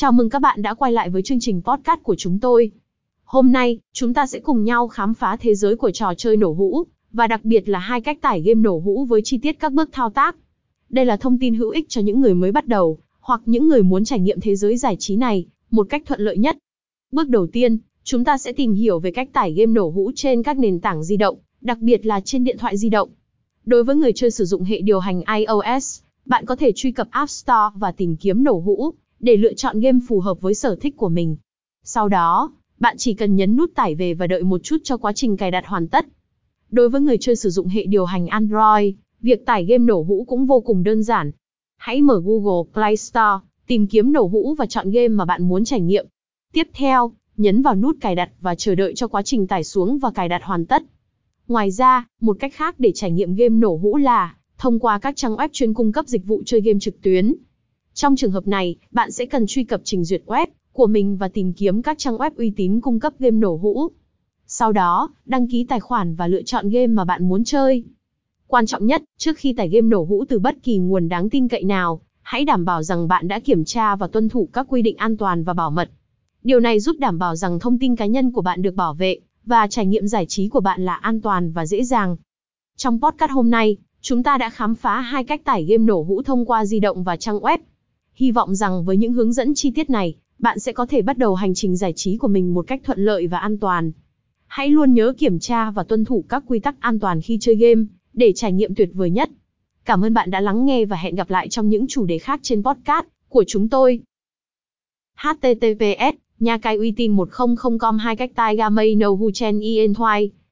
Chào mừng các bạn đã quay lại với chương trình podcast của chúng tôi. Hôm nay, chúng ta sẽ cùng nhau khám phá thế giới của trò chơi nổ hũ, và đặc biệt là hai cách tải game nổ hũ với chi tiết các bước thao tác. Đây là thông tin hữu ích cho những người mới bắt đầu, hoặc những người muốn trải nghiệm thế giới giải trí này một cách thuận lợi nhất. Bước đầu tiên, chúng ta sẽ tìm hiểu về cách tải game nổ hũ trên các nền tảng di động, đặc biệt là trên điện thoại di động. Đối với người chơi sử dụng hệ điều hành iOS, bạn có thể truy cập App Store và tìm kiếm nổ hũ để lựa chọn game phù hợp với sở thích của mình. Sau đó, bạn chỉ cần nhấn nút tải về và đợi một chút cho quá trình cài đặt hoàn tất. Đối với người chơi sử dụng hệ điều hành Android, việc tải game nổ hũ cũng vô cùng đơn giản. Hãy mở Google Play Store, tìm kiếm nổ hũ và chọn game mà bạn muốn trải nghiệm. Tiếp theo, nhấn vào nút cài đặt và chờ đợi cho quá trình tải xuống và cài đặt hoàn tất. Ngoài ra, một cách khác để trải nghiệm game nổ hũ là thông qua các trang web chuyên cung cấp dịch vụ chơi game trực tuyến. Trong trường hợp này, bạn sẽ cần truy cập trình duyệt web của mình và tìm kiếm các trang web uy tín cung cấp game nổ hũ. Sau đó, đăng ký tài khoản và lựa chọn game mà bạn muốn chơi. Quan trọng nhất, trước khi tải game nổ hũ từ bất kỳ nguồn đáng tin cậy nào, hãy đảm bảo rằng bạn đã kiểm tra và tuân thủ các quy định an toàn và bảo mật. Điều này giúp đảm bảo rằng thông tin cá nhân của bạn được bảo vệ, và trải nghiệm giải trí của bạn là an toàn và dễ dàng. Trong podcast hôm nay, chúng ta đã khám phá hai cách tải game nổ hũ thông qua di động và trang web. Hy vọng rằng với những hướng dẫn chi tiết này, bạn sẽ có thể bắt đầu hành trình giải trí của mình một cách thuận lợi và an toàn. Hãy luôn nhớ kiểm tra và tuân thủ các quy tắc an toàn khi chơi game, để trải nghiệm tuyệt vời nhất. Cảm ơn bạn đã lắng nghe và hẹn gặp lại trong những chủ đề khác trên podcast của chúng tôi. https nhà cái uy tín 100com hai cách tai gamay no hu chen ien thoai